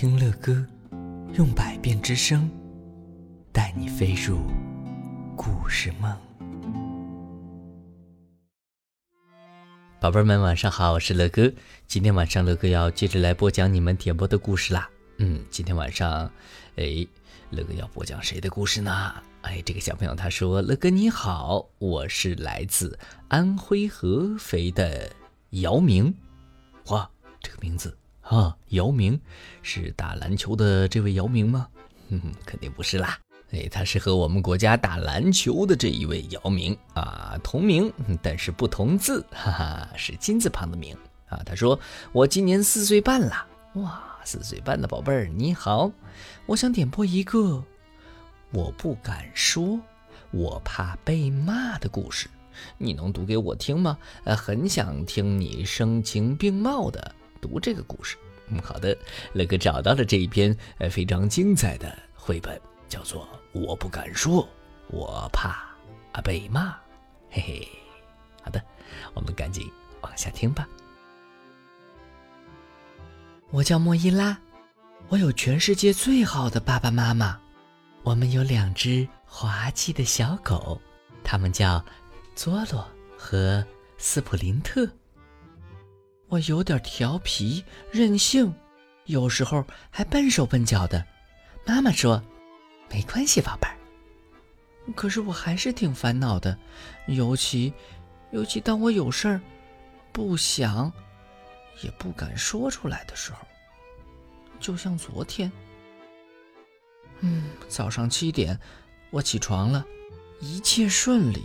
听乐歌，用百变之声带你飞入故事梦。宝贝们，晚上好，我是乐哥。今天晚上乐哥要接着来播讲你们点播的故事啦。嗯，今天晚上，哎，乐哥要播讲谁的故事呢？哎，这个小朋友他说：“乐哥你好，我是来自安徽合肥的姚明。”哇，这个名字。啊，姚明是打篮球的这位姚明吗？哼哼，肯定不是啦。哎，他是和我们国家打篮球的这一位姚明啊，同名但是不同字，哈哈，是金字旁的名啊。他说我今年四岁半了，哇，四岁半的宝贝儿你好，我想点播一个我不敢说，我怕被骂的故事，你能读给我听吗？呃，很想听你声情并茂的。读这个故事，嗯，好的，乐哥找到了这一篇呃非常精彩的绘本，叫做《我不敢说，我怕啊被骂》，嘿嘿，好的，我们赶紧往下听吧。我叫莫伊拉，我有全世界最好的爸爸妈妈，我们有两只滑稽的小狗，它们叫佐罗和斯普林特。我有点调皮任性，有时候还笨手笨脚的。妈妈说：“没关系，宝贝儿。”可是我还是挺烦恼的，尤其，尤其当我有事儿，不想，也不敢说出来的时候。就像昨天，嗯，早上七点，我起床了，一切顺利，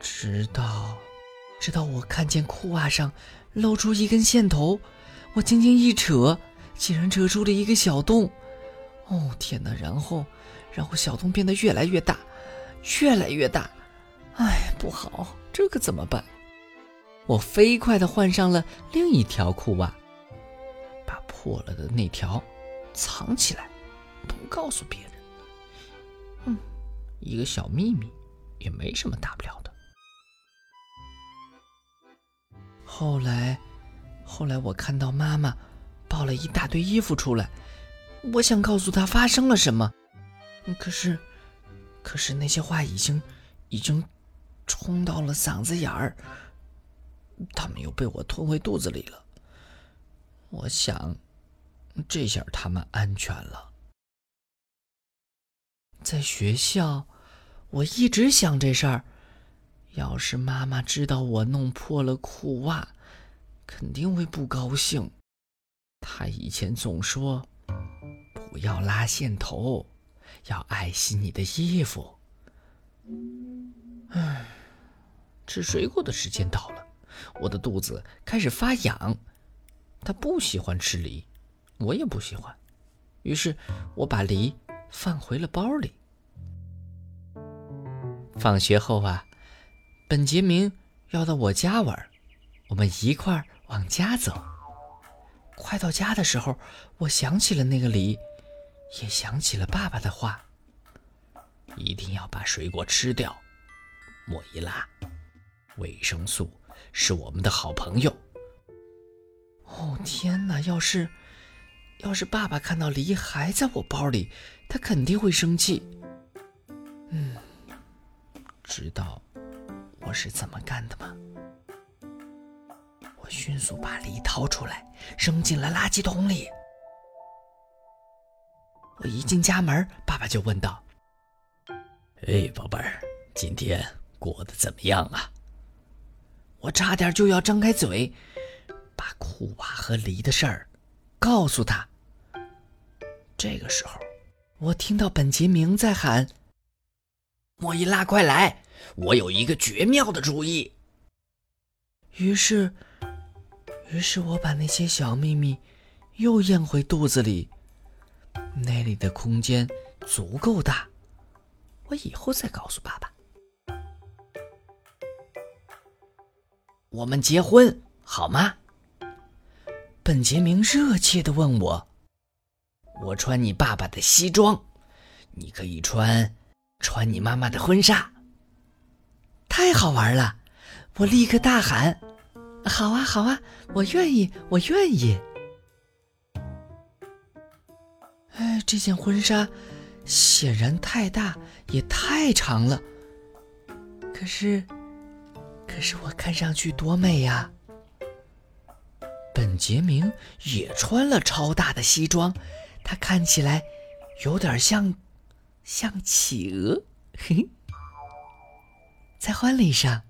直到，直到我看见裤袜上。露出一根线头，我轻轻一扯，竟然扯出了一个小洞。哦天哪！然后，然后小洞变得越来越大，越来越大。哎，不好，这可怎么办？我飞快地换上了另一条裤袜，把破了的那条藏起来，不告诉别人。嗯，一个小秘密，也没什么大不了的。后来，后来我看到妈妈抱了一大堆衣服出来，我想告诉她发生了什么，可是，可是那些话已经，已经冲到了嗓子眼儿，他们又被我吞回肚子里了。我想，这下他们安全了。在学校，我一直想这事儿。要是妈妈知道我弄破了裤袜，肯定会不高兴。她以前总说：“不要拉线头，要爱惜你的衣服。”唉，吃水果的时间到了，我的肚子开始发痒。他不喜欢吃梨，我也不喜欢，于是我把梨放回了包里。放学后啊。本杰明要到我家玩，我们一块儿往家走。快到家的时候，我想起了那个梨，也想起了爸爸的话：一定要把水果吃掉。莫伊拉，维生素是我们的好朋友。哦天哪！要是要是爸爸看到梨还在我包里，他肯定会生气。嗯，知道。我是怎么干的吗？我迅速把梨掏出来，扔进了垃圾桶里。我一进家门，爸爸就问道：“哎，宝贝儿，今天过得怎么样啊？”我差点就要张开嘴，把裤袜和梨的事儿告诉他。这个时候，我听到本杰明在喊：“莫伊拉，快来！”我有一个绝妙的主意。于是，于是我把那些小秘密又咽回肚子里。那里的空间足够大，我以后再告诉爸爸。我们结婚好吗？本杰明热切的问我。我穿你爸爸的西装，你可以穿穿你妈妈的婚纱。太好玩了！我立刻大喊：“好啊，好啊，我愿意，我愿意！”哎，这件婚纱显然太大，也太长了。可是，可是我看上去多美呀！本杰明也穿了超大的西装，他看起来有点像，像企鹅。嘿嘿，在婚礼上，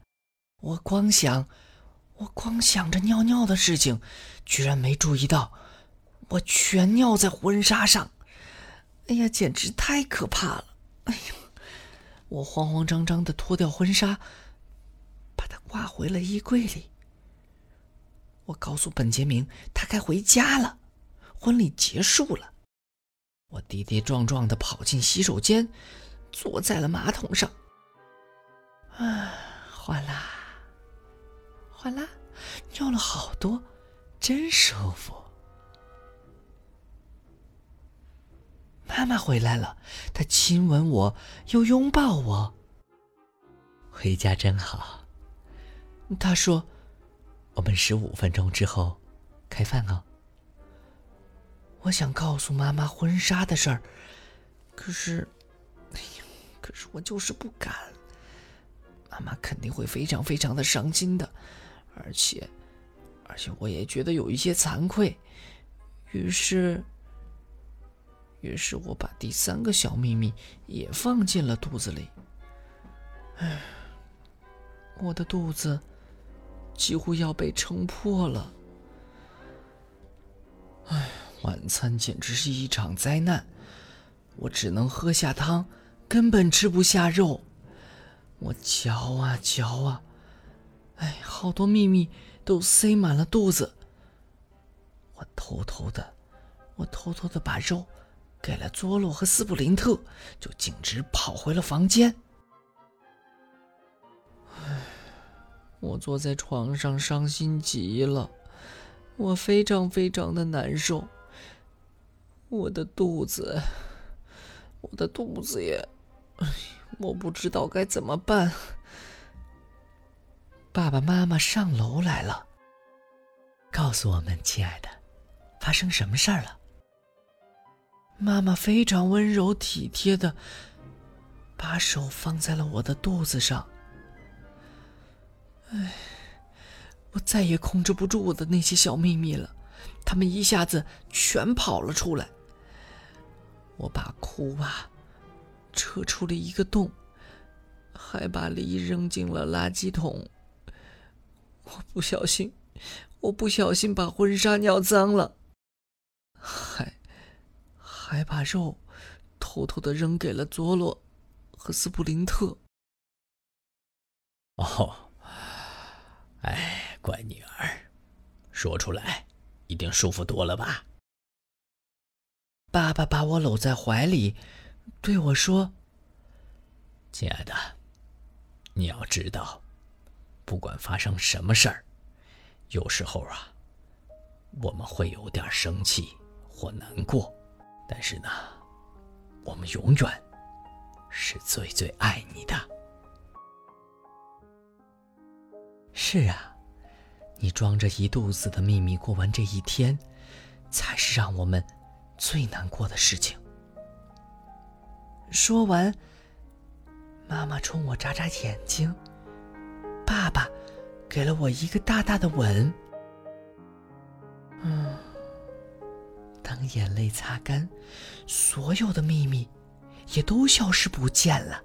我光想，我光想着尿尿的事情，居然没注意到，我全尿在婚纱上。哎呀，简直太可怕了！哎呀，我慌慌张张的脱掉婚纱，把它挂回了衣柜里。我告诉本杰明，他该回家了，婚礼结束了。我跌跌撞撞的跑进洗手间，坐在了马桶上。啊，哗啦，哗啦，尿了好多，真舒服。妈妈回来了，她亲吻我，又拥抱我。回家真好，她说。我们十五分钟之后开饭哦。我想告诉妈妈婚纱的事儿，可是，可是我就是不敢。妈妈肯定会非常非常的伤心的，而且，而且我也觉得有一些惭愧。于是，于是我把第三个小秘密也放进了肚子里。唉，我的肚子。几乎要被撑破了。哎，晚餐简直是一场灾难，我只能喝下汤，根本吃不下肉。我嚼啊嚼啊，哎，好多秘密都塞满了肚子。我偷偷的，我偷偷的把肉给了佐洛和斯普林特，就径直跑回了房间。我坐在床上，伤心极了，我非常非常的难受。我的肚子，我的肚子也，哎我不知道该怎么办。爸爸妈妈上楼来了，告诉我们，亲爱的，发生什么事儿了？妈妈非常温柔体贴的，把手放在了我的肚子上。唉，我再也控制不住我的那些小秘密了，他们一下子全跑了出来。我把裤袜扯出了一个洞，还把梨扔进了垃圾桶。我不小心，我不小心把婚纱尿脏了，还还把肉偷偷的扔给了佐罗和斯普林特。哦。哎，乖女儿，说出来一定舒服多了吧？爸爸把我搂在怀里，对我说：“亲爱的，你要知道，不管发生什么事儿，有时候啊，我们会有点生气或难过，但是呢，我们永远是最最爱你的。”是啊，你装着一肚子的秘密过完这一天，才是让我们最难过的事情。说完，妈妈冲我眨眨眼睛，爸爸给了我一个大大的吻。嗯，当眼泪擦干，所有的秘密也都消失不见了。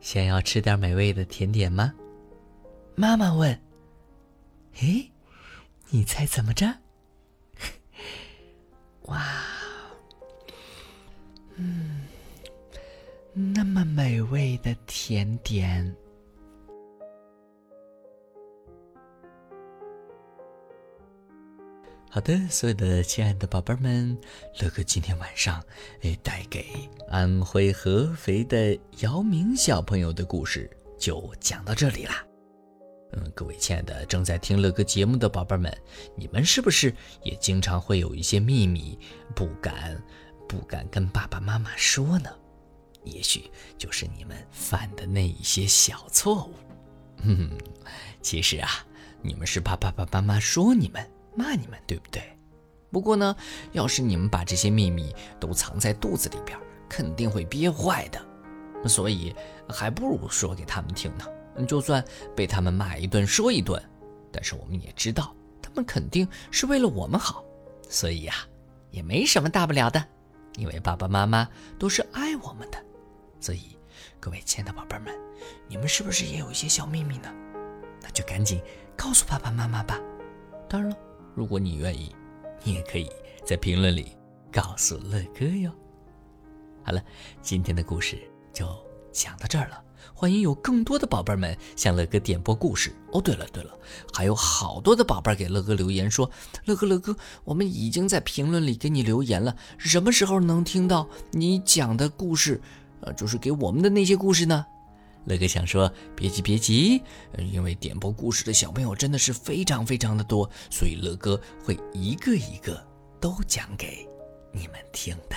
想要吃点美味的甜点吗？妈妈问：“哎，你猜怎么着？”哇，嗯，那么美味的甜点。好的，所有的亲爱的宝贝们，乐哥今天晚上诶带给安徽合肥的姚明小朋友的故事就讲到这里啦。嗯，各位亲爱的正在听乐哥节目的宝贝们，你们是不是也经常会有一些秘密不敢、不敢跟爸爸妈妈说呢？也许就是你们犯的那一些小错误。嗯，其实啊，你们是怕爸爸妈妈说你们、骂你们，对不对？不过呢，要是你们把这些秘密都藏在肚子里边，肯定会憋坏的。所以还不如说给他们听呢。就算被他们骂一顿、说一顿，但是我们也知道，他们肯定是为了我们好。所以呀，也没什么大不了的，因为爸爸妈妈都是爱我们的。所以，各位亲爱的宝贝们，你们是不是也有一些小秘密呢？那就赶紧告诉爸爸妈妈吧。当然了，如果你愿意。你也可以在评论里告诉乐哥哟。好了，今天的故事就讲到这儿了。欢迎有更多的宝贝们向乐哥点播故事哦。对了对了，还有好多的宝贝给乐哥留言说：“乐哥乐哥，我们已经在评论里给你留言了，什么时候能听到你讲的故事？呃，就是给我们的那些故事呢？”乐哥想说，别急别急，因为点播故事的小朋友真的是非常非常的多，所以乐哥会一个一个都讲给你们听的。